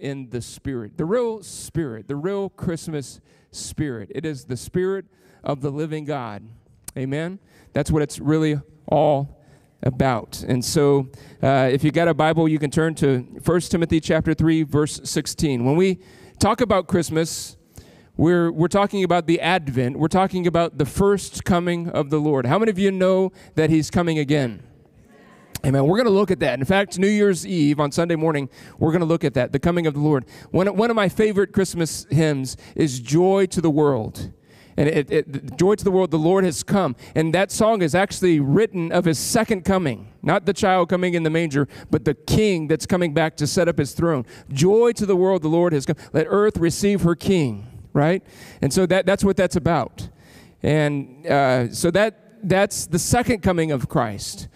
in the spirit, the real spirit, the real Christmas spirit. It is the spirit of the living God. Amen. That's what it's really all about. And so, uh, if you got a Bible, you can turn to 1 Timothy chapter 3, verse 16. When we talk about Christmas, we're, we're talking about the Advent. We're talking about the first coming of the Lord. How many of you know that He's coming again? Amen. We're going to look at that. In fact, New Year's Eve on Sunday morning, we're going to look at that, the coming of the Lord. One, one of my favorite Christmas hymns is Joy to the World. And it, it, Joy to the World, the Lord has come. And that song is actually written of his second coming. Not the child coming in the manger, but the king that's coming back to set up his throne. Joy to the world, the Lord has come. Let earth receive her king, right? And so that, that's what that's about. And uh, so that, that's the second coming of Christ.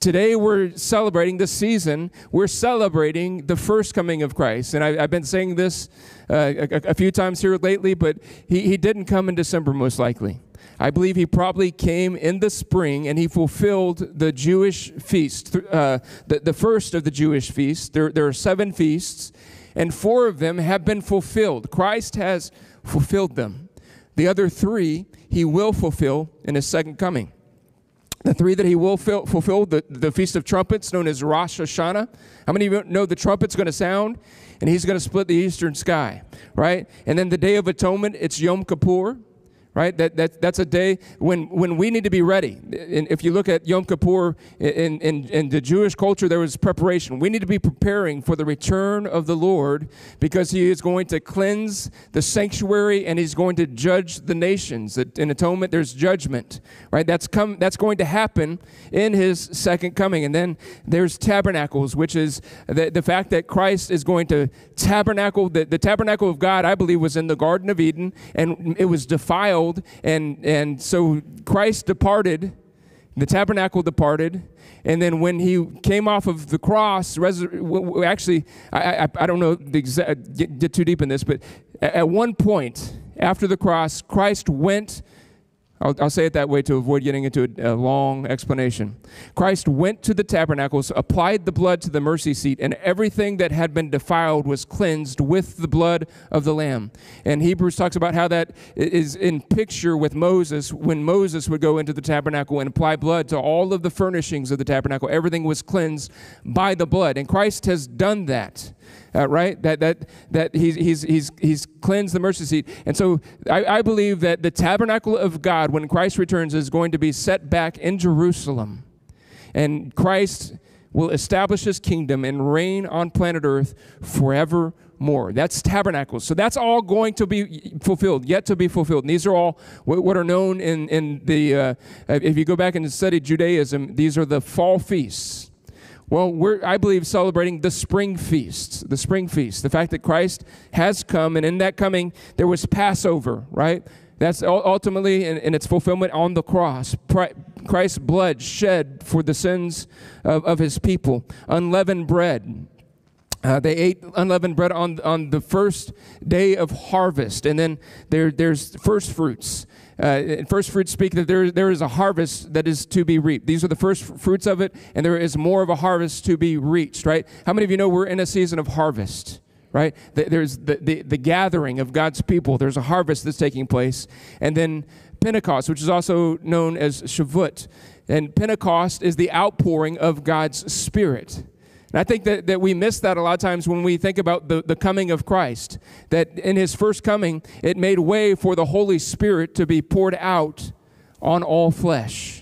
Today we're celebrating this season. We're celebrating the first coming of Christ, and I, have been saying this uh, a, a, few times here lately. But he, he didn't come in December, most likely. I believe he probably came in the spring, and he fulfilled the Jewish feast, uh, the, the first of the Jewish feasts. There, there are seven feasts, and four of them have been fulfilled. Christ has fulfilled them. The other three he will fulfill in his second coming. The three that he will fulfill the, the Feast of Trumpets, known as Rosh Hashanah. How many of you know the trumpet's going to sound? And he's going to split the eastern sky, right? And then the Day of Atonement, it's Yom Kippur right? That, that, that's a day when, when we need to be ready. And if you look at Yom Kippur in, in, in the Jewish culture, there was preparation. We need to be preparing for the return of the Lord because he is going to cleanse the sanctuary and he's going to judge the nations. In atonement, there's judgment, right? That's, come, that's going to happen in his second coming. And then there's tabernacles, which is the, the fact that Christ is going to tabernacle. The, the tabernacle of God, I believe, was in the Garden of Eden and it was defiled and, and so Christ departed, the tabernacle departed, and then when he came off of the cross, actually, I, I, I don't know the get, get too deep in this, but at one point after the cross, Christ went I'll, I'll, say it that way to avoid getting into a, a, long explanation. Christ went to the tabernacles, applied the blood to the mercy seat, and everything that had been defiled was cleansed with the blood of the Lamb. And Hebrews talks about how that is in picture with Moses. When Moses would go into the tabernacle and apply blood to all of the furnishings of the tabernacle, everything was cleansed by the blood. And Christ has done that uh, right? That, that, that he's, he's, he's, he's cleansed the mercy seat. And so I, I believe that the tabernacle of God, when Christ returns, is going to be set back in Jerusalem. And Christ will establish his kingdom and reign on planet earth forever more. That's tabernacles. So that's all going to be fulfilled, yet to be fulfilled. And these are all what are known in, in the, uh, if you go back and study Judaism, these are the fall feasts. Well, we're, I believe, celebrating the spring feast, the spring feast, the fact that Christ has come, and in that coming, there was Passover, right? That's ultimately in, in its fulfillment on the cross. Christ's blood shed for the sins of, of his people. Unleavened bread. Uh, they ate unleavened bread on, on the first day of harvest, and then there, there's first fruits uh, first fruits speak that there, there is a harvest that is to be reaped. These are the first fruits of it, and there is more of a harvest to be reached, right? How many of you know we're in a season of harvest? Right? There's the, the, the gathering of God's people. There's a harvest that's taking place. And then Pentecost, which is also known as Shavuot. And Pentecost is the outpouring of God's Spirit. And I think that, that we miss that a lot of times when we think about the, the coming of Christ. That in his first coming, it made way for the Holy Spirit to be poured out on all flesh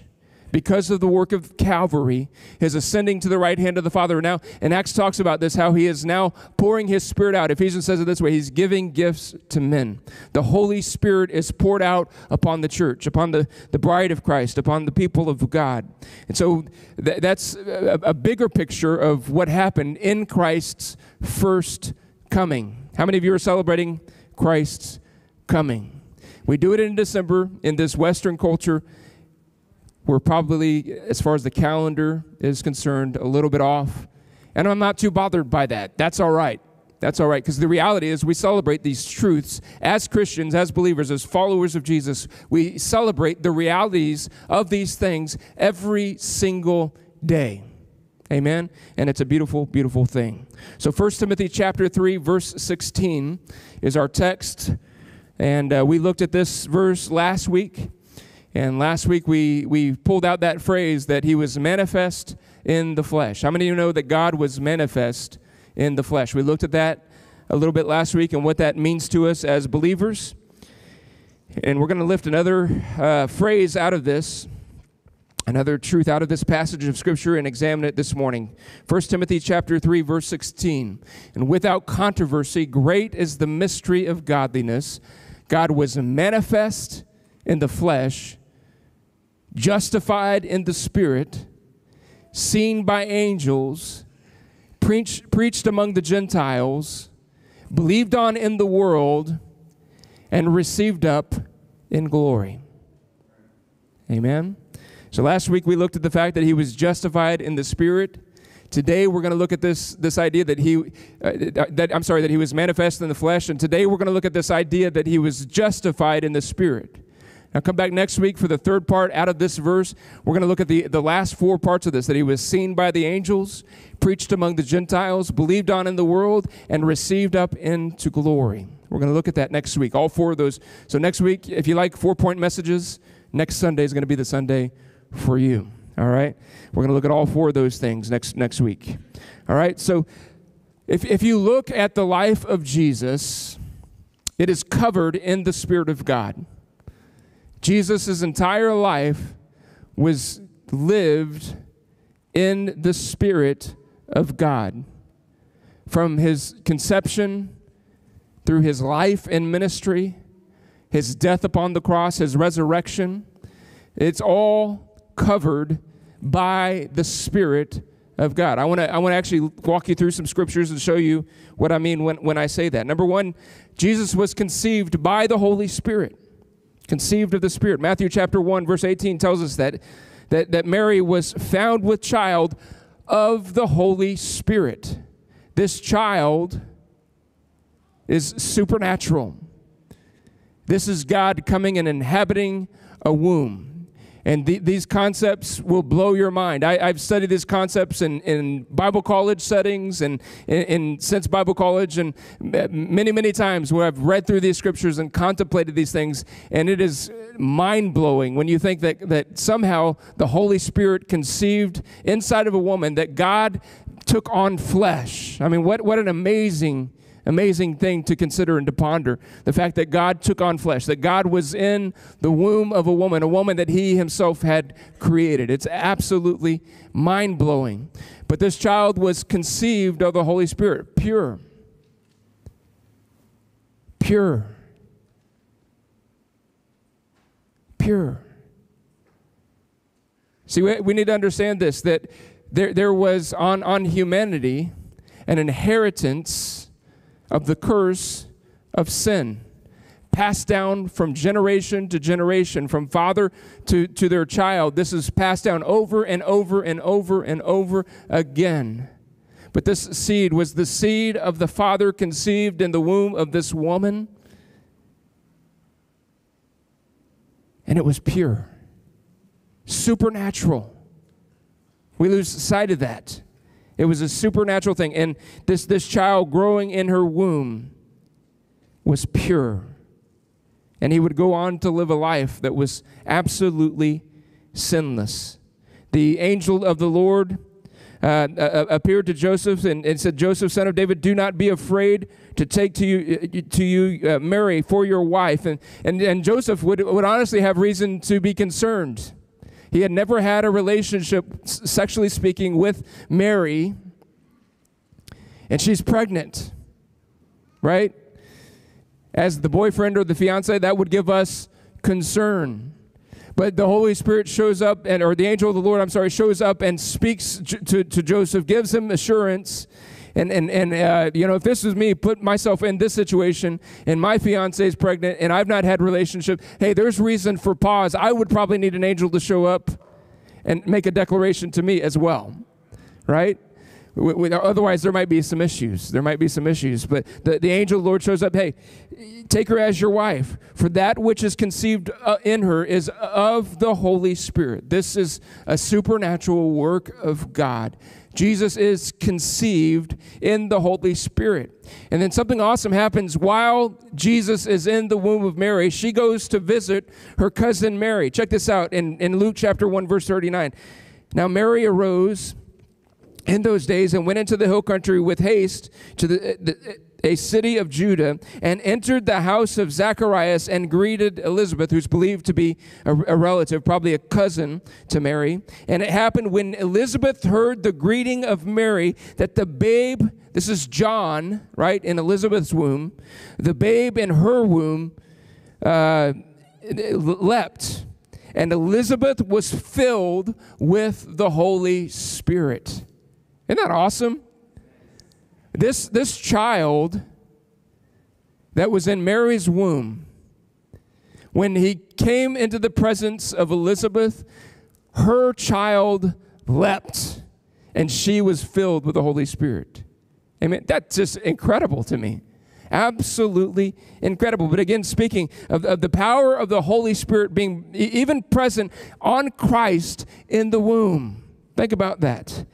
because of the work of Calvary, his ascending to the right hand of the Father. Now, and Acts talks about this, how he is now pouring his Spirit out. Ephesians says it this way He's giving gifts to men. The Holy Spirit is poured out upon the church, upon the, the bride of Christ, upon the people of God. And so th- that's a, a bigger picture of what happened in Christ's first coming. How many of you are celebrating Christ's coming? We do it in December in this Western culture we're probably, as far as the calendar is concerned, a little bit off. And I'm not too bothered by that. That's all right. That's all right. Because the reality is, we celebrate these truths as Christians, as believers, as followers of Jesus. We celebrate the realities of these things every single day. Amen. And it's a beautiful, beautiful thing. So 1 Timothy chapter 3, verse 16 is our text. And uh, we looked at this verse last week. And last week we, we pulled out that phrase that he was manifest in the flesh. How many of you know that God was manifest in the flesh? We looked at that a little bit last week and what that means to us as believers. And we're going to lift another uh, phrase out of this another truth out of this passage of scripture and examine it this morning 1 timothy chapter 3 verse 16 and without controversy great is the mystery of godliness god was manifest in the flesh justified in the spirit seen by angels preached, preached among the gentiles believed on in the world and received up in glory amen so last week we looked at the fact that he was justified in the spirit. Today we're going to look at this this idea that he uh, that I'm sorry that he was manifest in the flesh and today we're going to look at this idea that he was justified in the spirit. Now come back next week for the third part out of this verse. We're going to look at the the last four parts of this that he was seen by the angels, preached among the Gentiles, believed on in the world and received up into glory. We're going to look at that next week. All four of those. So next week if you like four point messages, next Sunday is going to be the Sunday for you. All right? We're going to look at all four of those things next, next week. All right? So if, if you look at the life of Jesus, it is covered in the Spirit of God. Jesus' entire life was lived in the Spirit of God. From his conception through his life and ministry, his death upon the cross, his resurrection, it's all covered by the Spirit of God. I want to I want to actually walk you through some scriptures and show you what I mean when, when I say that. Number one, Jesus was conceived by the Holy Spirit. Conceived of the Spirit. Matthew chapter 1, verse 18 tells us that, that, that Mary was found with child of the Holy Spirit. This child is supernatural. This is God coming and inhabiting a womb. And th- these concepts will blow your mind. I, have studied these concepts in, in Bible college settings and in, in, since Bible college, and many, many times where I've read through these scriptures and contemplated these things, and it is mind blowing when you think that, that somehow the Holy Spirit conceived inside of a woman, that God took on flesh. I mean, what, what an amazing amazing thing to consider and to ponder. The fact that God took on flesh, that God was in the womb of a woman, a woman that he himself had created. It's absolutely mind blowing. But this child was conceived of the Holy Spirit, pure. Pure. Pure. See, we, we need to understand this that there, there was on, on humanity an inheritance of the curse of sin passed down from generation to generation, from father to, to their child. This is passed down over and over and over and over again. But this seed was the seed of the father conceived in the womb of this woman. And it was pure, supernatural. We lose sight of that. It was a supernatural thing. And this, this child growing in her womb was pure. And he would go on to live a life that was absolutely sinless. The angel of the Lord uh, uh, appeared to Joseph and, and, said, Joseph, son of David, do not be afraid to take to you, uh, to you uh, Mary for your wife. And, and, and Joseph would, would honestly have reason to be concerned. He had never had a relationship, sexually speaking, with Mary, and she's pregnant, right? As the boyfriend or the fiance, that would give us concern. But the Holy Spirit shows up, and or the angel of the Lord, I'm sorry, shows up and speaks to, to Joseph, gives him assurance and and and uh, you know, if this was me, put myself in this situation, and my fiance is pregnant, and I've not had relationship. Hey, there's reason for pause. I would probably need an angel to show up and make a declaration to me as well, right? Otherwise, there might be some issues. There might be some issues. But the, the angel of the Lord shows up hey, take her as your wife, for that which is conceived uh, in her is of the Holy Spirit. This is a supernatural work of God. Jesus is conceived in the Holy Spirit. And then something awesome happens while Jesus is in the womb of Mary. She goes to visit her cousin Mary. Check this out in, in Luke chapter 1, verse 39. Now Mary arose in those days and went into the hill country with haste to the, the, a city of Judah and entered the house of Zacharias and greeted Elizabeth, who's believed to be a, a, relative, probably a cousin to Mary. And it happened when Elizabeth heard the greeting of Mary that the babe, this is John, right, in Elizabeth's womb, the babe in her womb uh, leapt. And Elizabeth was filled with the Holy Spirit. Isn't that awesome? This, this child that was in Mary's womb, when he came into the presence of Elizabeth, her child leapt and she was filled with the Holy Spirit. Amen. That's just incredible to me. Absolutely incredible. But again, speaking of, of the power of the Holy Spirit being even present on Christ in the womb. Think about that.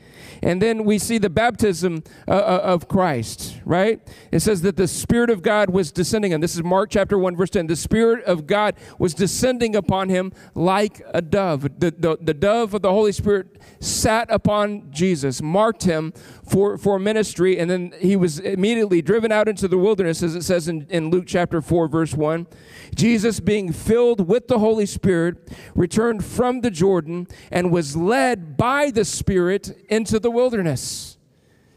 And then we see the baptism uh, uh, of Christ, right? It says that the Spirit of God was descending on. This is Mark chapter 1, verse 10. The Spirit of God was descending upon him like a dove. The, the, the dove of the Holy Spirit sat upon Jesus, marked him for, for ministry, and then he was immediately driven out into the wilderness, as it says in, in Luke chapter 4, verse 1. Jesus, being filled with the Holy Spirit, returned from the Jordan and was led by the Spirit into the wilderness.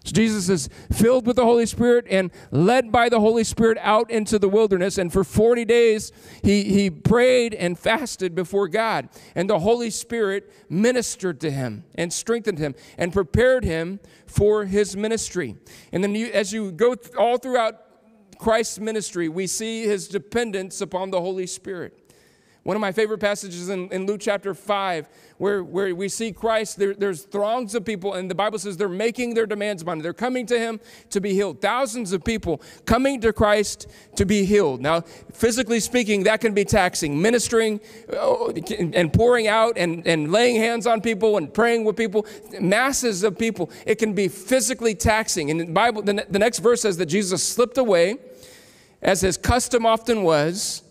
So Jesus is filled with the Holy Spirit and led by the Holy Spirit out into the wilderness. And for 40 days, he, he prayed and fasted before God. And the Holy Spirit ministered to him and strengthened him and prepared him for his ministry. And then you, as you go th- all throughout Christ's ministry, we see his dependence upon the Holy Spirit. One of my favorite passages in, in Luke chapter 5, where, where we see Christ, there, there's throngs of people, and the Bible says they're making their demands upon him. They're coming to him to be healed. Thousands of people coming to Christ to be healed. Now, physically speaking, that can be taxing. Ministering uh, and pouring out and, and laying hands on people and praying with people, masses of people, it can be physically taxing. And the Bible, the, the next verse says that Jesus slipped away, as his custom often was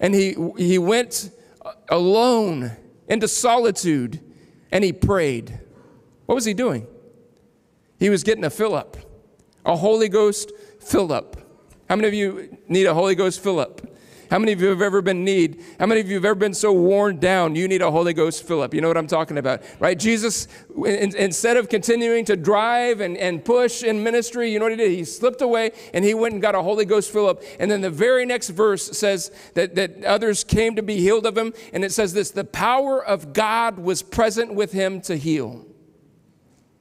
and he, he went alone into solitude and he prayed. What was he doing? He was getting a fill up, a Holy Ghost fill up. How many of you need a Holy Ghost fill up? How many of you have ever been need? How many of you have ever been so worn down you need a Holy Ghost fill up? You know what I'm talking about, right? Jesus, in, instead of continuing to drive and, and push in ministry, you know what he did? He slipped away and he went and got a Holy Ghost fill up. And then the very next verse says that, that others came to be healed of him. And it says this the power of God was present with him to heal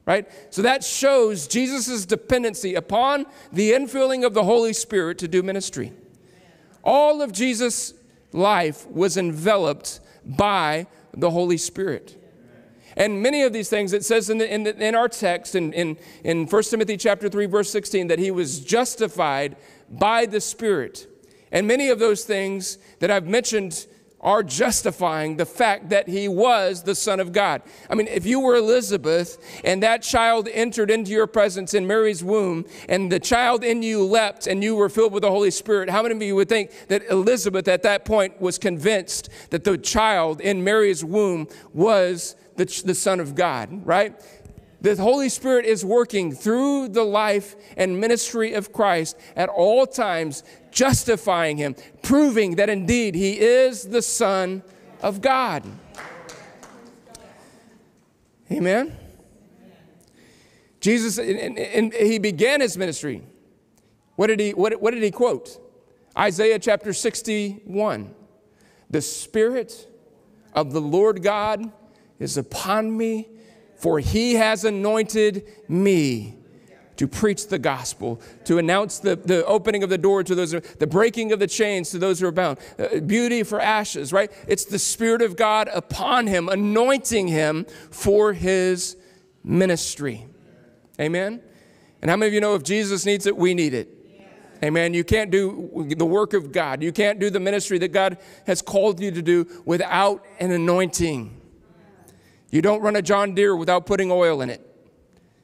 right? So that shows Jesus' dependency upon the infilling of the Holy Spirit to do ministry. All of Jesus' life was enveloped by the Holy Spirit. And many of these things, it says in, the, in, the, in our text in, in, in 1 Timothy chapter 3, verse 16, that he was justified by the Spirit. And many of those things that I've mentioned are justifying the fact that he was the Son of God. I mean, if you were Elizabeth and that child entered into your presence in Mary's womb and the child in you leapt and you were filled with the Holy Spirit, how many of you would think that Elizabeth at that point was convinced that the child in Mary's womb was the, the Son of God, right? The Holy Spirit is working through the life and ministry of Christ at all times, justifying him, proving that indeed he is the Son of God. Amen. Jesus, and, and he began his ministry. What did he, what, what did he quote? Isaiah chapter 61. The Spirit of the Lord God is upon me for he has anointed me to preach the gospel, to announce the, the opening of the door to those, the breaking of the chains to those who are bound, uh, beauty for ashes, right? It's the Spirit of God upon him, anointing him for his ministry. Amen? And how many of you know if Jesus needs it, we need it? Amen. You can't do the work of God. You can't do the ministry that God has called you to do without an anointing. You don't run a John Deere without putting oil in it.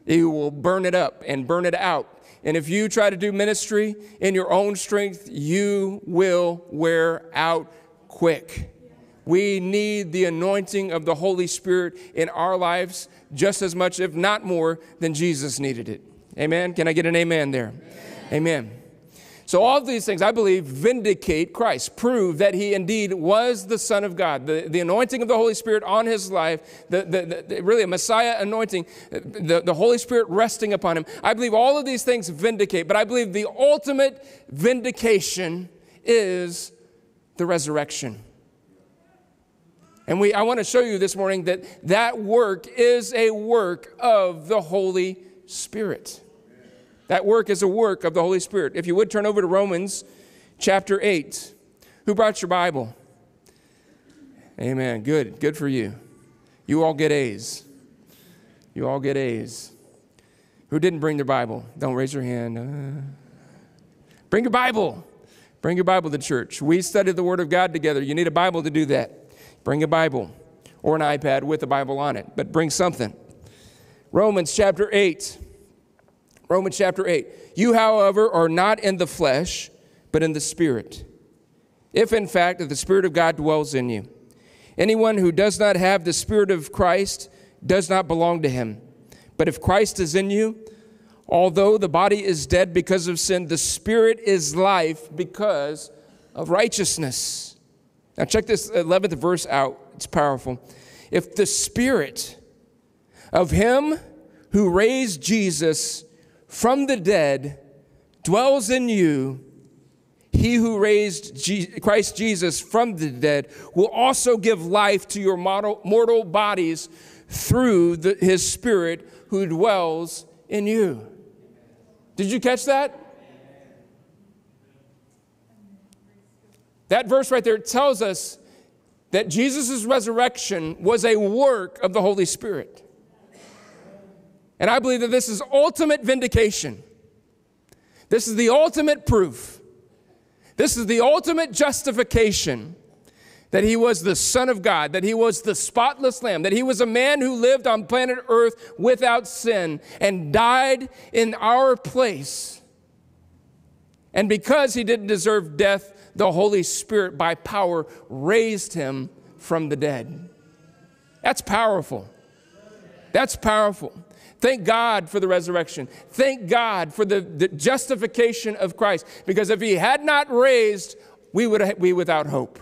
You will burn it up and burn it out. And if you try to do ministry in your own strength, you will wear out quick. We need the anointing of the Holy Spirit in our lives just as much, if not more, than Jesus needed it. Amen. Can I get an amen there? Amen. amen. So, all these things, I believe, vindicate Christ, prove that he indeed was the Son of God. The, the anointing of the Holy Spirit on his life, the, the, the really a Messiah anointing, the, the Holy Spirit resting upon him. I believe all of these things vindicate, but I believe the ultimate vindication is the resurrection. And we, I want to show you this morning that that work is a work of the Holy Spirit. That work is a work of the Holy Spirit. If you would turn over to Romans chapter 8. Who brought your Bible? Amen. Good. Good for you. You all get A's. You all get A's. Who didn't bring their Bible? Don't raise your hand. Uh, bring your Bible. Bring your Bible to church. We study the Word of God together. You need a Bible to do that. Bring a Bible or an iPad with a Bible on it, but bring something. Romans chapter 8. Romans chapter 8. You, however, are not in the flesh, but in the Spirit. If in fact the Spirit of God dwells in you. Anyone who does not have the Spirit of Christ does not belong to him. But if Christ is in you, although the body is dead because of sin, the Spirit is life because of righteousness. Now, check this 11th verse out. It's powerful. If the Spirit of Him who raised Jesus from the dead dwells in you, he who raised Christ Jesus from the dead will also give life to your mortal bodies through the, his Spirit who dwells in you. Did you catch that? That verse right there tells us that Jesus' resurrection was a work of the Holy Spirit. And I believe that this is ultimate vindication. This is the ultimate proof. This is the ultimate justification that he was the Son of God, that he was the spotless Lamb, that he was a man who lived on planet Earth without sin and died in our place. And because he didn't deserve death, the Holy Spirit, by power, raised him from the dead. That's powerful. That's powerful. Thank God for the resurrection. Thank God for the, the justification of Christ. Because if He had not raised, we would be without hope.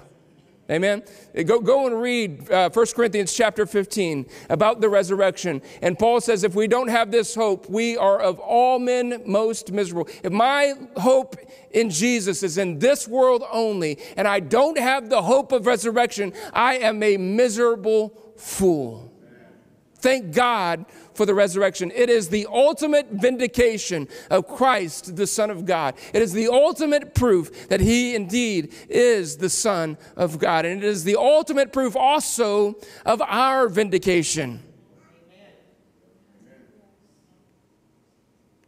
Amen. Go, go and read uh, 1 Corinthians chapter 15 about the resurrection. And Paul says, if we don't have this hope, we are of all men most miserable. If my hope in Jesus is in this world only, and I don't have the hope of resurrection, I am a miserable fool. Thank God for the resurrection. It is the ultimate vindication of Christ, the Son of God. It is the ultimate proof that he indeed is the Son of God. And it is the ultimate proof also of our vindication.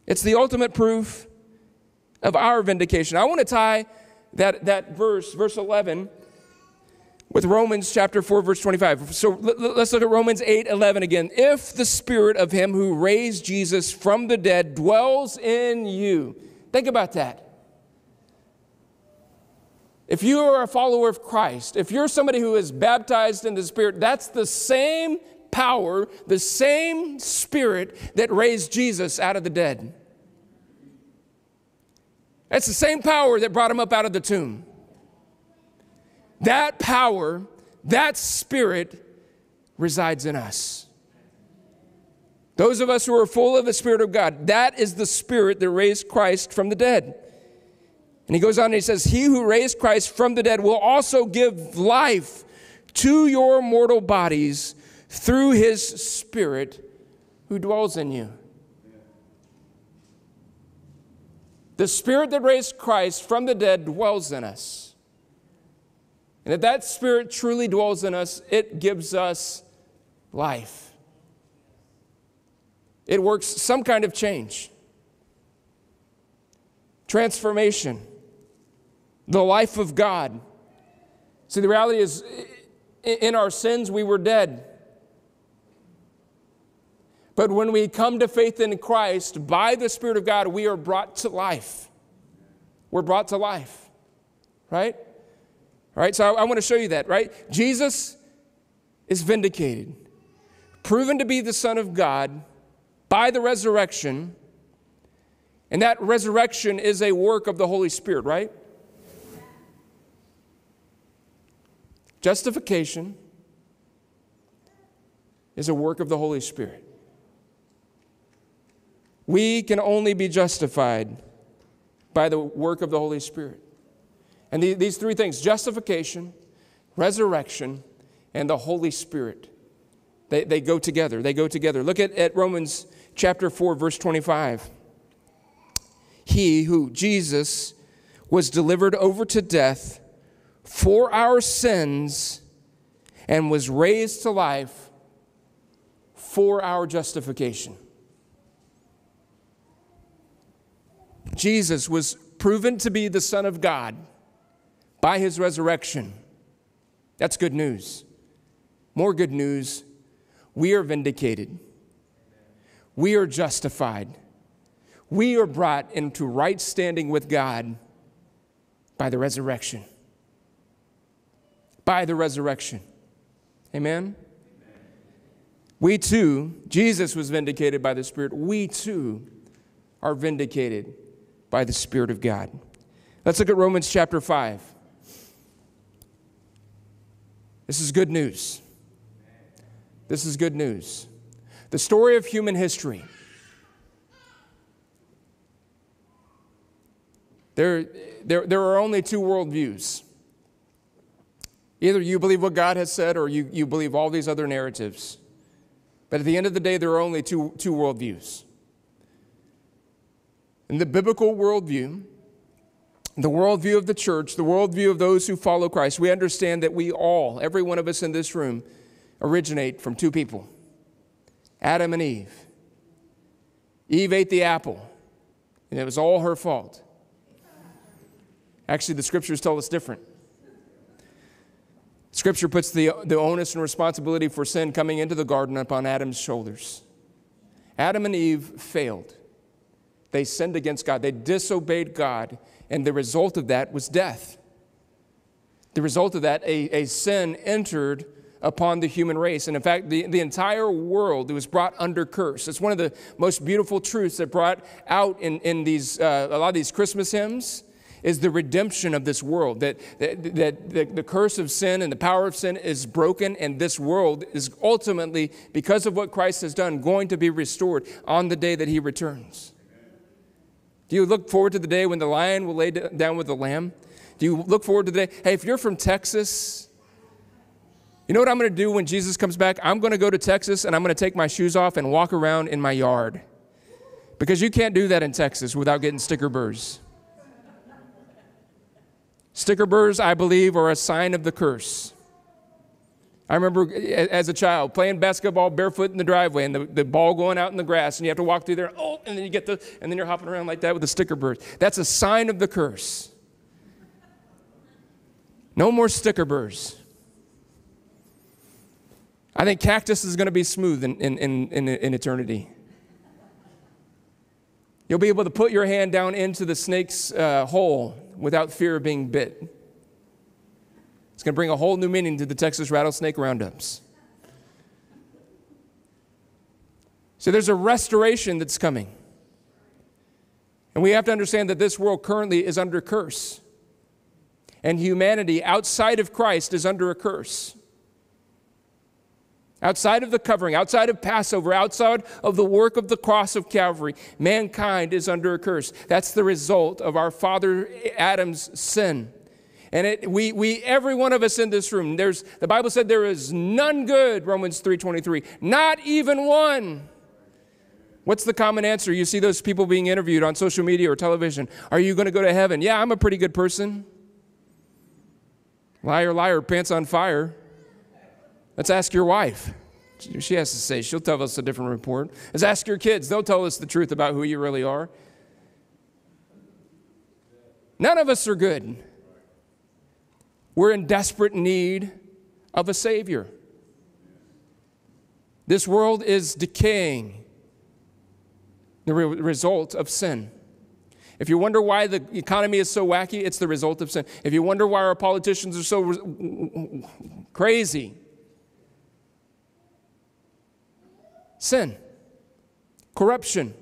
It's the ultimate proof of our vindication. I want to tie that, that verse, verse 11, with Romans chapter 4, verse 25. So let's look at Romans 8, 11 again. If the spirit of him who raised Jesus from the dead dwells in you, think about that. If you are a follower of Christ, if you're somebody who is baptized in the Spirit, that's the same power, the same Spirit that raised Jesus out of the dead. That's the same power that brought him up out of the tomb. That power, that spirit resides in us. Those of us who are full of the Spirit of God, that is the Spirit that raised Christ from the dead. And he goes on and he says, He who raised Christ from the dead will also give life to your mortal bodies through his Spirit who dwells in you. The Spirit that raised Christ from the dead dwells in us. And if that Spirit truly dwells in us, it gives us life. it works some kind of change, transformation, the life of God. See, the reality is, in our sins, we were dead. But when we come to faith in Christ, by the Spirit of God, we are brought to life. We're brought to life, right? Right, so I, I want to show you that, right? Jesus is vindicated, proven to be the Son of God by the resurrection, and that resurrection is a work of the Holy Spirit, right? Justification is a work of the Holy Spirit. We can only be justified by the work of the Holy Spirit. And the, these three things justification, resurrection, and the Holy Spirit they, they go together. They go together. Look at, at Romans chapter 4, verse 25. He who, Jesus, was delivered over to death for our sins and was raised to life for our justification. Jesus was proven to be the Son of God by his resurrection. That's good news. More good news we are vindicated, we are justified, we are brought into right standing with God by the resurrection. By the resurrection. Amen? We too, Jesus was vindicated by the Spirit. We too are vindicated by the Spirit of God. Let's look at Romans chapter 5. This is good news. This is good news. The story of human history. There, there, there are only two worldviews. Either you believe what God has said or you, you believe all these other narratives. But at the end of the day, there are only two, two worldviews. In the biblical worldview, the worldview of the church, the worldview of those who follow Christ, we understand that we all, every one of us in this room, originate from two people Adam and Eve. Eve ate the apple, and it was all her fault. Actually, the scriptures tell us different. Scripture puts the, the onus and responsibility for sin coming into the garden upon Adam's shoulders. Adam and Eve failed. They sinned against God, they disobeyed God, and the result of that was death. The result of that, a, a sin entered upon the human race. And in fact, the, the entire world was brought under curse. It's one of the most beautiful truths that brought out in, in these, uh, a lot of these Christmas hymns is the redemption of this world. That, that, that the, the curse of sin and the power of sin is broken, and this world is ultimately, because of what Christ has done, going to be restored on the day that he returns. Do you look forward to the day when the lion will lay down with the lamb? Do you look forward to the day? Hey, if you're from Texas, you know what I'm going to do when Jesus comes back? I'm going to go to Texas and I'm going to take my shoes off and walk around in my yard. Because you can't do that in Texas without getting sticker burrs. Sticker burrs, I believe, are a sign of the curse. I remember as a child playing basketball barefoot in the driveway and the, the ball going out in the grass, and you have to walk through there, oh, and then you get the, and then you're hopping around like that with a sticker burr. That's a sign of the curse. No more sticker burrs. I think cactus is going to be smooth in, in, in, in, in eternity. You'll be able to put your hand down into the snake's uh, hole without fear of being bit. Going to bring a whole new meaning to the Texas rattlesnake roundups. So there's a restoration that's coming. And we have to understand that this world currently is under curse. And humanity outside of Christ is under a curse. Outside of the covering, outside of Passover, outside of the work of the cross of Calvary, mankind is under a curse. That's the result of our father Adam's sin. And it, we, we, every one of us in this room, there's, the Bible said there is none good, Romans 3.23, not even one. What's the common answer? You see those people being interviewed on social media or television. Are you going to go to heaven? Yeah, I'm a pretty good person. Liar, liar, pants on fire. Let's ask your wife. she has to say. She'll tell us a different report. Let's ask your kids. They'll tell us the truth about who you really are. None of us are good. We're in desperate need of a Savior. This world is decaying, the re- result of sin. If you wonder why the economy is so wacky, it's the result of sin. If you wonder why our politicians are so re- crazy, sin, corruption,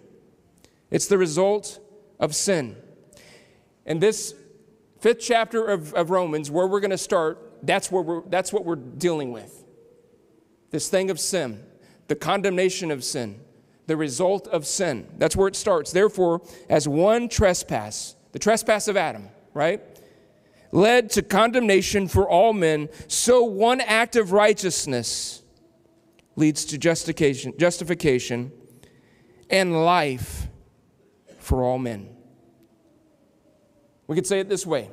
it's the result of sin. And this fifth chapter of, of Romans, where we're going to start, that's, where we're, that's what we're dealing with. This thing of sin, the condemnation of sin, the result of sin. That's where it starts. Therefore, as one trespass, the trespass of Adam, right, led to condemnation for all men, so one act of righteousness leads to justification, justification and life for all men. We could say it this way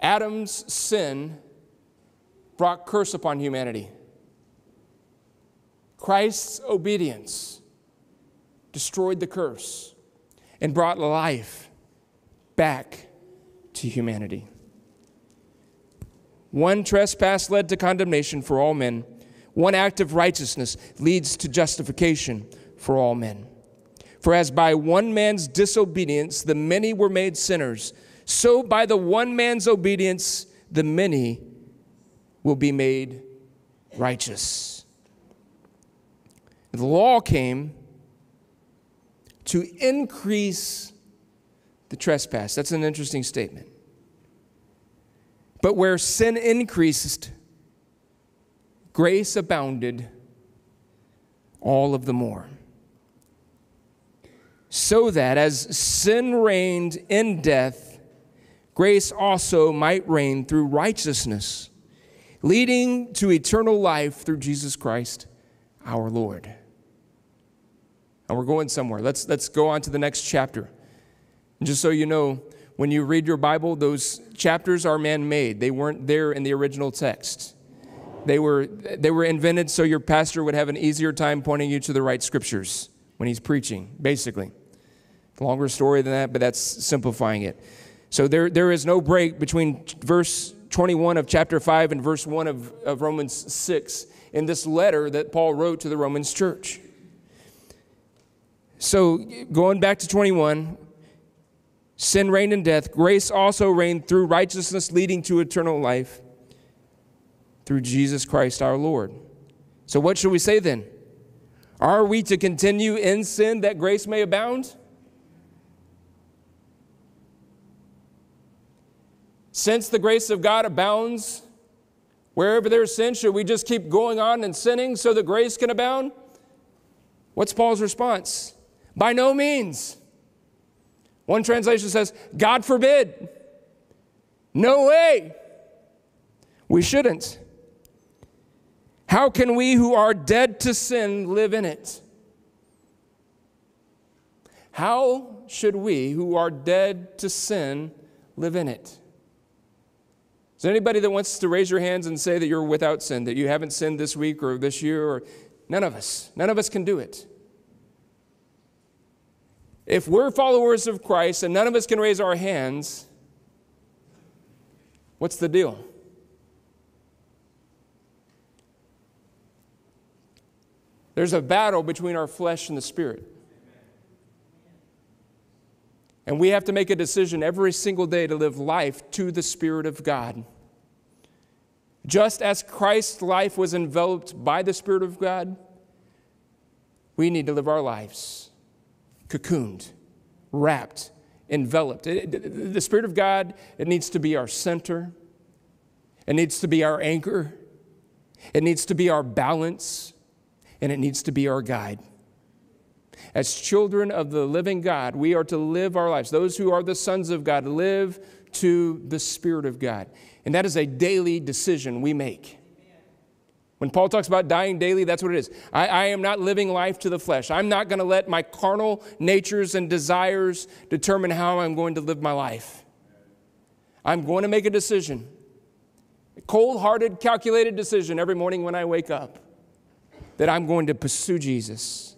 Adam's sin brought curse upon humanity. Christ's obedience destroyed the curse and brought life back to humanity. One trespass led to condemnation for all men. One act of righteousness leads to justification for all men. For as by one man's disobedience the many were made sinners, so by the one man's obedience the many will be made righteous. The law came to increase the trespass. That's an interesting statement. But where sin increased, grace abounded all of the more so that as sin reigned in death, grace also might reign through righteousness, leading to eternal life through Jesus Christ our Lord. And we're going somewhere. Let's, let's go on to the next chapter. And just so you know, when you read your Bible, those chapters are man made, they weren't there in the original text. They were, they were invented so your pastor would have an easier time pointing you to the right scriptures when he's preaching, basically. Longer story than that, but that's simplifying it. So there, there is no break between verse 21 of chapter 5 and verse 1 of, of Romans 6 in this letter that Paul wrote to the Romans church. So going back to 21, sin reigned in death, grace also reigned through righteousness, leading to eternal life through Jesus Christ our Lord. So, what should we say then? Are we to continue in sin that grace may abound? Since the grace of God abounds, wherever there's sin, should we just keep going on and sinning so that grace can abound? What's Paul's response? By no means. One translation says, God forbid. No way. We shouldn't. How can we who are dead to sin live in it? How should we who are dead to sin live in it? There anybody that wants to raise your hands and say that you're without sin, that you haven't sinned this week or this year? Or none of us. None of us can do it. If we're followers of Christ and none of us can raise our hands, what's the deal? There's a battle between our flesh and the spirit. And we have to make a decision every single day to live life to the Spirit of God. Just as Christ's life was enveloped by the Spirit of God, we need to live our lives cocooned, wrapped, enveloped. the Spirit of God, it needs to be our center, it needs to be our anchor, it needs to be our balance, and it needs to be our guide. As children of the living God, we are to live our lives. Those who are the sons of God live to the Spirit of God. And that is a daily decision we make. When Paul talks about dying daily, that's what it is. I, I am not living life to the flesh. I'm not going to let my carnal natures and desires determine how I'm going to live my life. I'm going to make a decision, a cold hearted, calculated decision every morning when I wake up. that I'm going to pursue Jesus.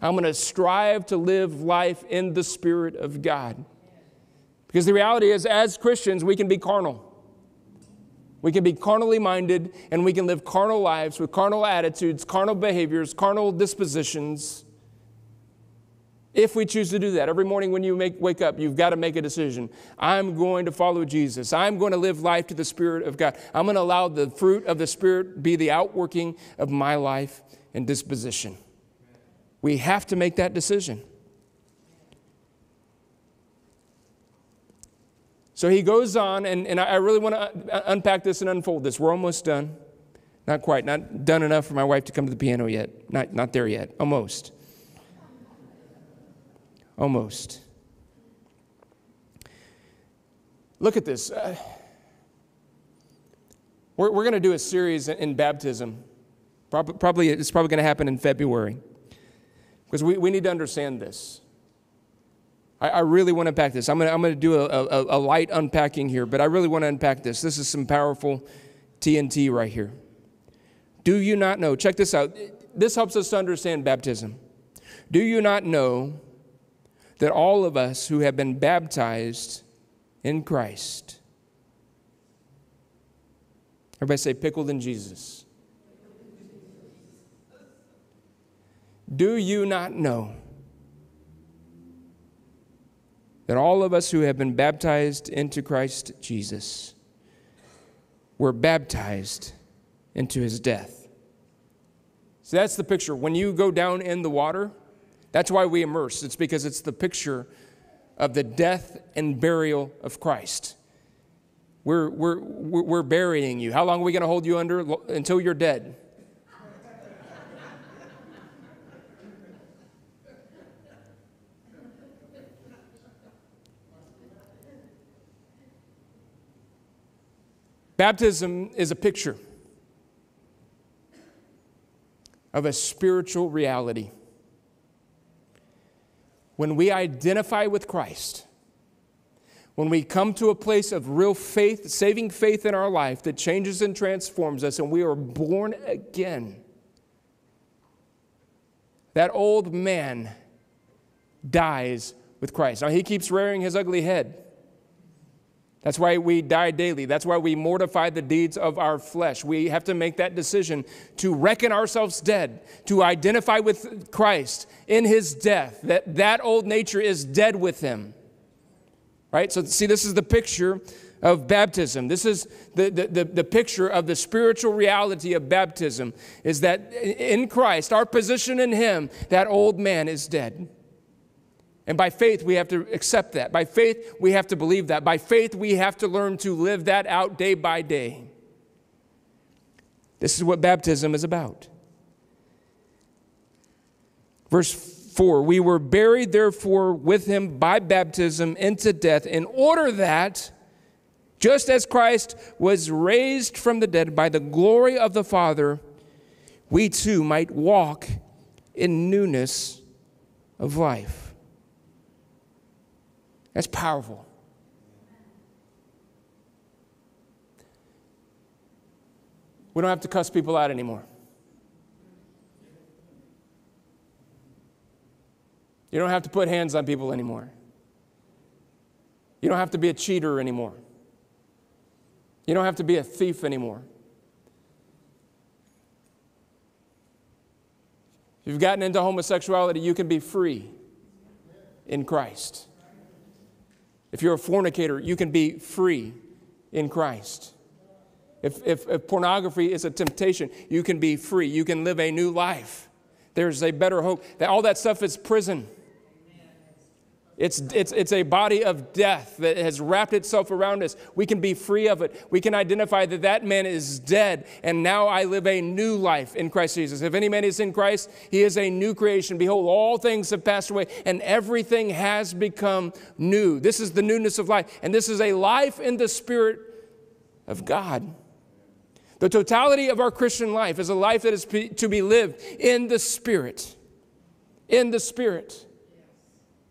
I'm going to strive to live life in the Spirit of God. Because the reality is, as Christians, we can be carnal. We can be carnally minded and we can live carnal lives with carnal attitudes, carnal behaviors, carnal dispositions. If we choose to do that, every morning when you make, wake up, you've got to make a decision. I'm going to follow Jesus. I'm going to live life to the Spirit of God. I'm going to allow the fruit of the Spirit be the outworking of my life and disposition. We have to make that decision. So he goes on, and, and I really want to unpack this and unfold this. We're almost done. Not quite, not done enough for my wife to come to the piano yet. Not, not there yet. Almost. Almost. Look at this. Uh, we're we're going to do a series in baptism. Probably, probably it's probably going to happen in February. Because we, we need to understand this. I, I really want to unpack this. I'm going to, I'm to do a, a, a light unpacking here, but I really want to unpack this. This is some powerful TNT right here. Do you not know? Check this out. This helps us to understand baptism. Do you not know that all of us who have been baptized in Christ, everybody say, pickled in Jesus. Do you not know that all of us who have been baptized into Christ Jesus were baptized into his death. So that's the picture. When you go down in the water, that's why we immerse. It's because it's the picture of the death and burial of Christ. We're, we're, we're burying you. How long are we going to hold you under? Until you're dead. Baptism is a picture of a spiritual reality. When we identify with Christ, when we come to a place of real faith, saving faith in our life that changes and transforms us, and we are born again, that old man dies with Christ. Now, he keeps rearing his ugly head. That's why we die daily. That's why we mortify the deeds of our flesh. We have to make that decision to reckon ourselves dead, to identify with Christ in his death, that that old nature is dead with him. Right? So, see, this is the picture of baptism. This is the, the, the, the, picture of the spiritual reality of baptism is that in Christ, our position in him, that old man is dead. And by faith, we have to accept that. By faith, we have to believe that. By faith, we have to learn to live that out day by day. This is what baptism is about. Verse 4 We were buried, therefore, with him by baptism into death, in order that, just as Christ was raised from the dead by the glory of the Father, we too might walk in newness of life. That's powerful. We don't have to cuss people out anymore. You don't have to put hands on people anymore. You don't have to be a cheater anymore. You don't have to be a thief anymore. If you've gotten into homosexuality, you can be free in Christ. If you're a fornicator, you can be free in Christ. If, if, if, pornography is a temptation, you can be free. You can live a new life. There's a better hope. That all that stuff is prison. It's, it's, it's a body of death that has wrapped itself around us. We can be free of it. We can identify that that man is dead, and now I live a new life in Christ Jesus. If any man is in Christ, he is a new creation. Behold, all things have passed away, and everything has become new. This is the newness of life, and this is a life in the Spirit of God. The totality of our Christian life is a life that is to be lived in the Spirit. In the Spirit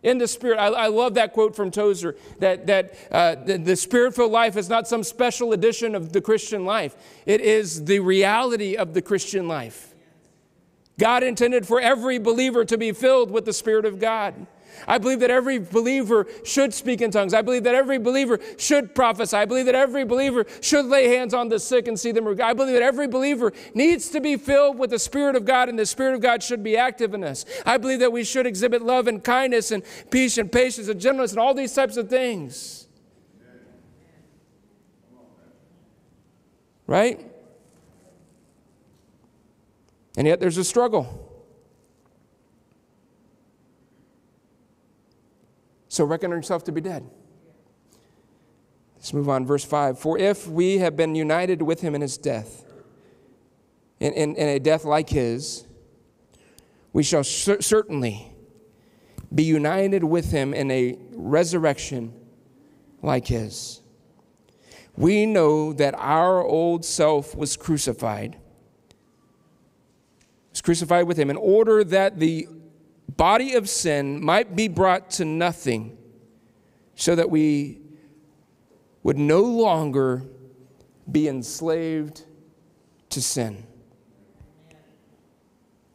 in the Spirit. I, I, love that quote from Tozer that, that uh, the, the Spirit filled life is not some special edition of the Christian life, it is the reality of the Christian life. God intended for every believer to be filled with the Spirit of God. I believe that every believer should speak in tongues. I believe that every believer should prophesy. I believe that every believer should lay hands on the sick and see them. I believe that every believer needs to be filled with the Spirit of God, and the Spirit of God should be active in us. I believe that we should exhibit love and kindness and peace and patience and gentleness and all these types of things. Right? And yet there's a struggle. So reckon yourself to be dead. Let's move on, verse 5. For if we have been united with him in his death, in, in, in a death like his, we shall cer- certainly be united with him in a resurrection like his. We know that our old self was crucified, was crucified with him in order that the body of sin might be brought to nothing, so that we would no longer be enslaved to sin.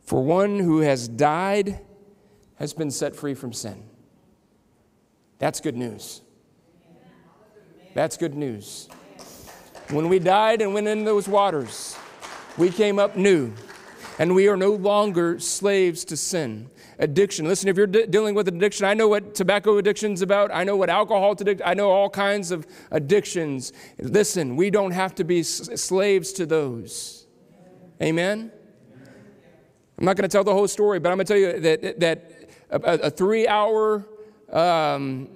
For one who has died has been set free from sin. That's good news. That's good news. When we died and went in those waters, we came up new, and we are no longer slaves to sin addiction. Listen, if you're de- dealing with addiction, I know what tobacco addiction's about. I know what alcohol addiction. I know all kinds of addictions. Listen, we don't have to be s- slaves to those. Amen. I'm not going to tell the whole story, but I'm going to tell you that that a, a three-hour. Um,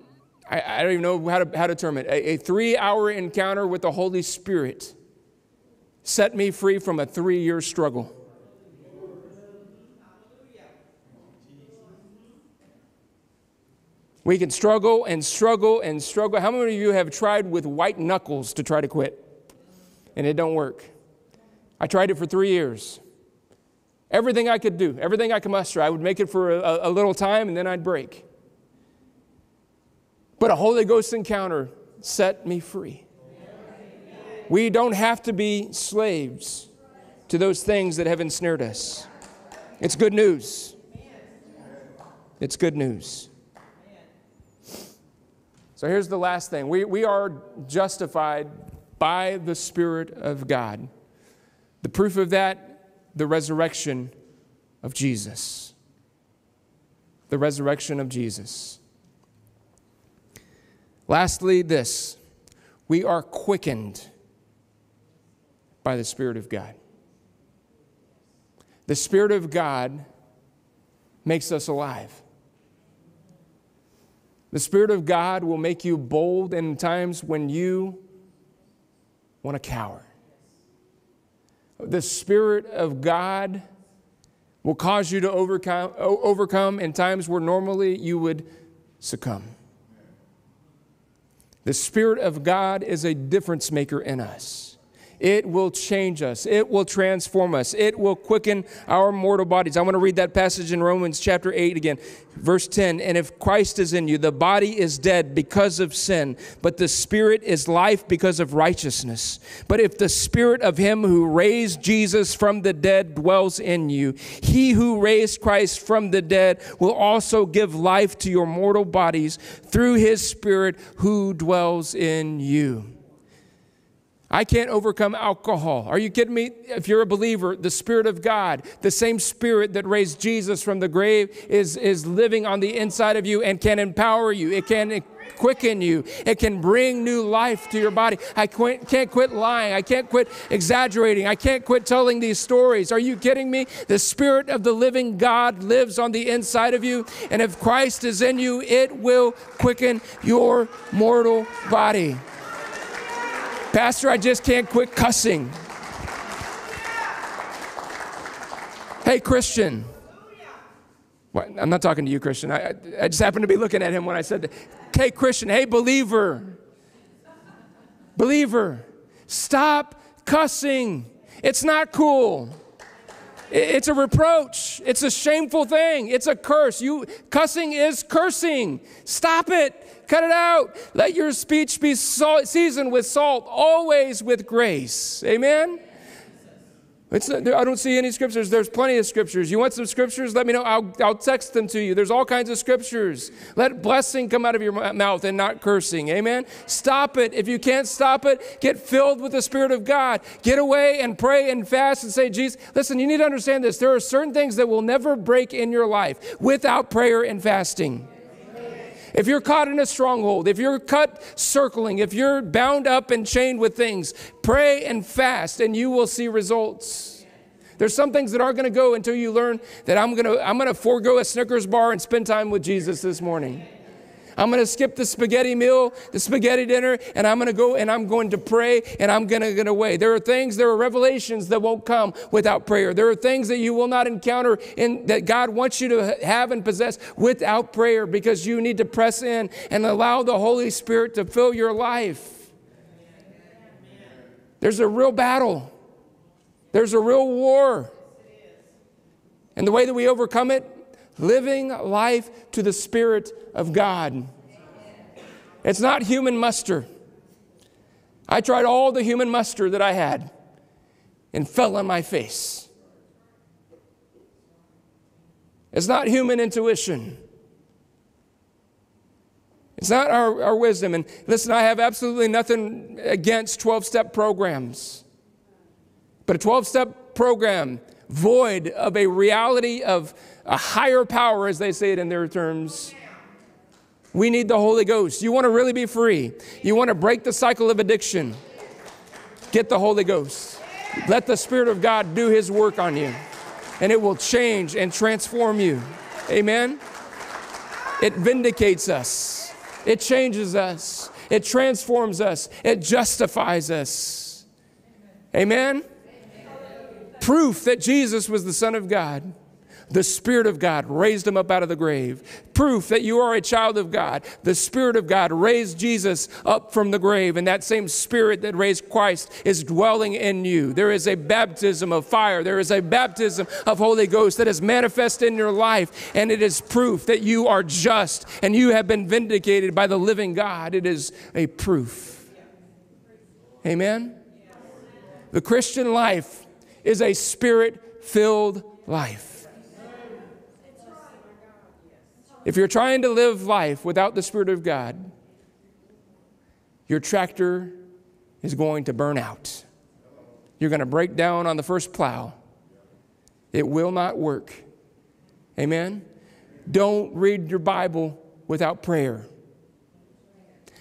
I, I, don't even know how to, how to term it. A, a three-hour encounter with the Holy Spirit set me free from a three-year struggle. We can struggle and struggle and struggle. How many of you have tried with white knuckles to try to quit? And it don't work. I tried it for three years. Everything I could do, everything I could muster, I would make it for a, a little time and then I'd break. But a Holy Ghost encounter set me free. We don't have to be slaves to those things that have ensnared us. It's good news. It's good news. So here's the last thing we, we are justified by the Spirit of God. The proof of that, the resurrection of Jesus. The resurrection of Jesus. Lastly, this we are quickened by the Spirit of God. The Spirit of God makes us alive. The Spirit of God will make you bold in times when you want to cower. The Spirit of God will cause you to overcome, overcome in times where normally you would succumb. The Spirit of God is a difference maker in us. It will change us. It will transform us. It will quicken our mortal bodies. I want to read that passage in Romans chapter 8 again, verse 10. And if Christ is in you, the body is dead because of sin, but the spirit is life because of righteousness. But if the spirit of him who raised Jesus from the dead dwells in you, he who raised Christ from the dead will also give life to your mortal bodies through his spirit who dwells in you. I can't overcome alcohol. Are you kidding me? If you're a believer, the Spirit of God, the same Spirit that raised Jesus from the grave, is, is living on the inside of you and can empower you. It can quicken you. It can bring new life to your body. I can't quit lying. I can't quit exaggerating. I can't quit telling these stories. Are you kidding me? The Spirit of the living God lives on the inside of you. And if Christ is in you, it will quicken your mortal body. Pastor, I just can't quit cussing. Hey, Christian. What? I'm not talking to you, Christian. I, I just happened to be looking at him when I said, Hey, Christian, hey, believer. Believer, stop cussing. It's not cool. It's a reproach. It's a shameful thing. It's a curse. You cussing is cursing. Stop it. Cut it out. Let your speech be salt, seasoned with salt, always with grace. Amen? I don't see any scriptures. There's plenty of scriptures. You want some scriptures? Let me know. I'll, I'll text them to you. There's all kinds of scriptures. Let blessing come out of your mouth and not cursing. Amen? Stop it. If you can't stop it, get filled with the Spirit of God. Get away and pray and fast and say, Jesus, listen, you need to understand this. There are certain things that will never break in your life without prayer and fasting. If you're caught in a stronghold, if you're cut circling, if you're bound up and chained with things, pray and fast and you will see results. There's some things that aren't going to go until you learn that I'm going to I'm going to forego a Snickers bar and spend time with Jesus this morning. I'm going to skip the spaghetti meal, the spaghetti dinner, and I'm going to go and I'm going to pray and I'm going to get away. There are things, there are revelations that won't come without prayer. There are things that you will not encounter in that God wants you to have and possess without prayer because you need to press in and allow the Holy Spirit to fill your life. There's a real battle. There's a real war. And the way that we overcome it living life to the Spirit of God. It's not human muster. I tried all the human muster that I had and fell on my face. It's not human intuition. It's not our, our wisdom. And listen, I have absolutely nothing against 12 step programs. But a 12 step program void of a reality of a higher power, as they say it in their terms. We need the Holy Ghost. You want to really be free, you want to break the cycle of addiction, get the Holy Ghost. Let the Spirit of God do His work on you, and it will change and transform you. Amen? It vindicates us, it changes us, it transforms us, it justifies us. Amen? Proof that Jesus was the Son of God. The Spirit of God raised him up out of the grave. Proof that you are a child of God. The Spirit of God raised Jesus up from the grave, and that same Spirit that raised Christ is dwelling in you. There is a baptism of fire, there is a baptism of Holy Ghost that is manifest in your life, and it is proof that you are just and you have been vindicated by the living God. It is a proof. Amen? The Christian life is a spirit filled life. If you're trying to live life without the Spirit of God, your tractor is going to burn out. You're going to break down on the first plow. It will not work. Amen? Don't read your Bible without prayer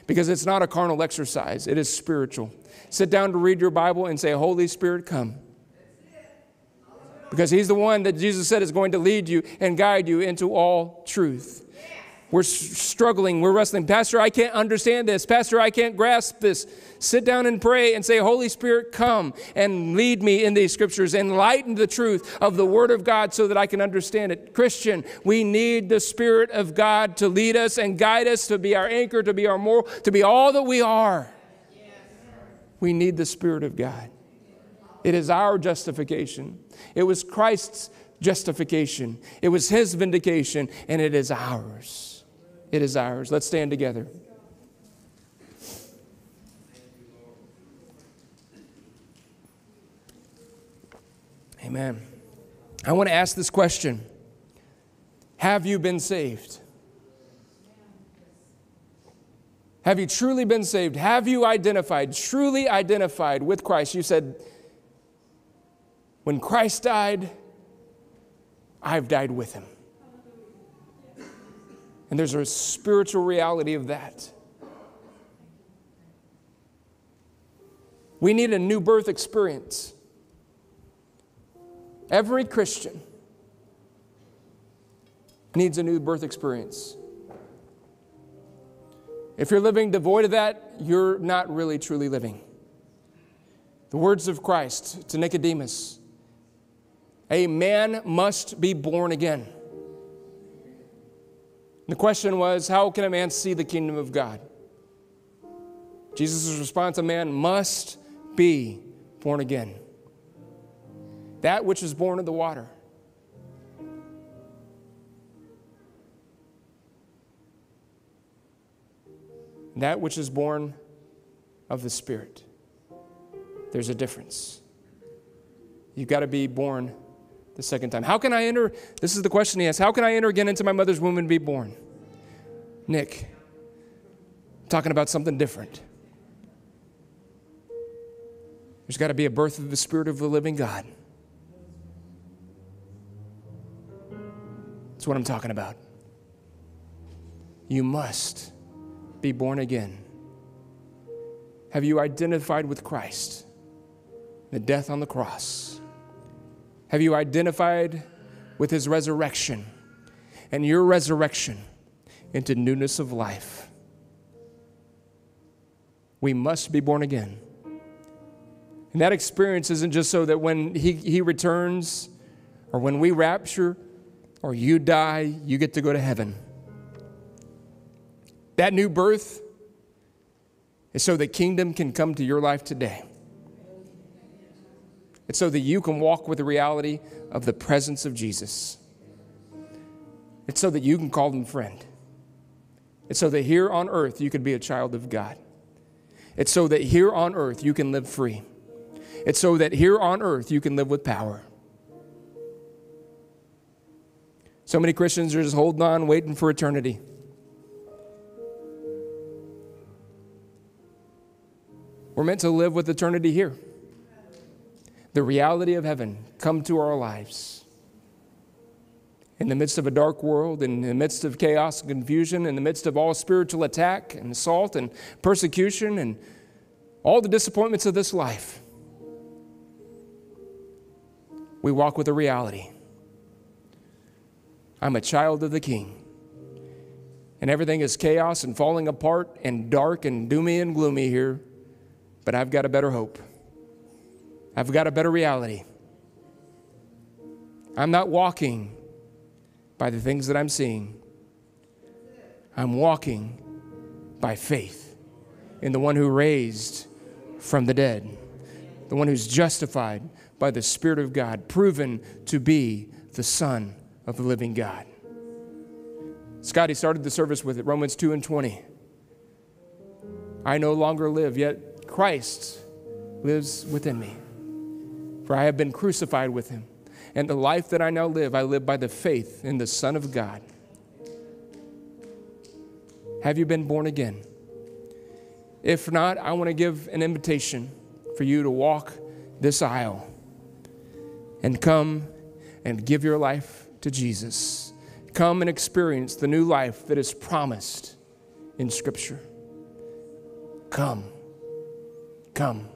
because it's not a carnal exercise, it is spiritual. Sit down to read your Bible and say, Holy Spirit, come. Because He's the one that Jesus said is going to lead you and guide you into all truth. We're struggling, we're wrestling. Pastor, I can't understand this. Pastor, I can't grasp this. Sit down and pray and say, Holy Spirit, come and lead me in these scriptures. Enlighten the truth of the Word of God so that I can understand it. Christian, we need the Spirit of God to lead us and guide us, to be our anchor, to be our moral, to be all that we are. We need the Spirit of God. It is our justification. It was Christ's justification. It was his vindication, and it is ours. It is ours. Let's stand together. Amen. I want to ask this question Have you been saved? Have you truly been saved? Have you identified, truly identified with Christ? You said, when Christ died, I've died with him. And there's a spiritual reality of that. We need a new birth experience. Every Christian needs a new birth experience. If you're living devoid of that, you're not really truly living. The words of Christ to Nicodemus a man must be born again. The question was, how can a man see the kingdom of God? Jesus' response, a man must be born again. That which is born of the water. That which is born of the Spirit. There's a difference. You've got to be born the second time. How can I enter? This is the question he asks How can I enter again into my mother's womb and be born? Nick, talking about something different. There's got to be a birth of the Spirit of the living God. That's what I'm talking about. You must be born again. Have you identified with Christ? The death on the cross. Have you identified with his resurrection and your resurrection into newness of life? We must be born again. And that experience isn't just so that when he, he returns or when we rapture or you die, you get to go to heaven. That new birth is so the kingdom can come to your life today. It's so that you can walk with the reality of the presence of Jesus. It's so that you can call him friend. It's so that here on earth you can be a child of God. It's so that here on earth you can live free. It's so that here on earth you can live with power. So many Christians are just holding on, waiting for eternity. We're meant to live with eternity here the reality of heaven come to our lives. In the midst of a dark world, in the midst of chaos and confusion, in the midst of all spiritual attack and assault and persecution and all the disappointments of this life, we walk with a reality. I'm a child of the King. And everything is chaos and falling apart and dark and doomy and gloomy here, but I've got a better hope. I've got a better reality. I'm not walking by the things that I'm seeing. I'm walking by faith in the one who raised from the dead, the one who's justified by the Spirit of God, proven to be the Son of the living God. Scotty started the service with it, Romans 2 and 20. I no longer live, yet Christ lives within me. For I have been crucified with him. And the life that I now live, I live by the faith in the Son of God. Have you been born again? If not, I want to give an invitation for you to walk this aisle and come and give your life to Jesus. Come and experience the new life that is promised in Scripture. Come. Come.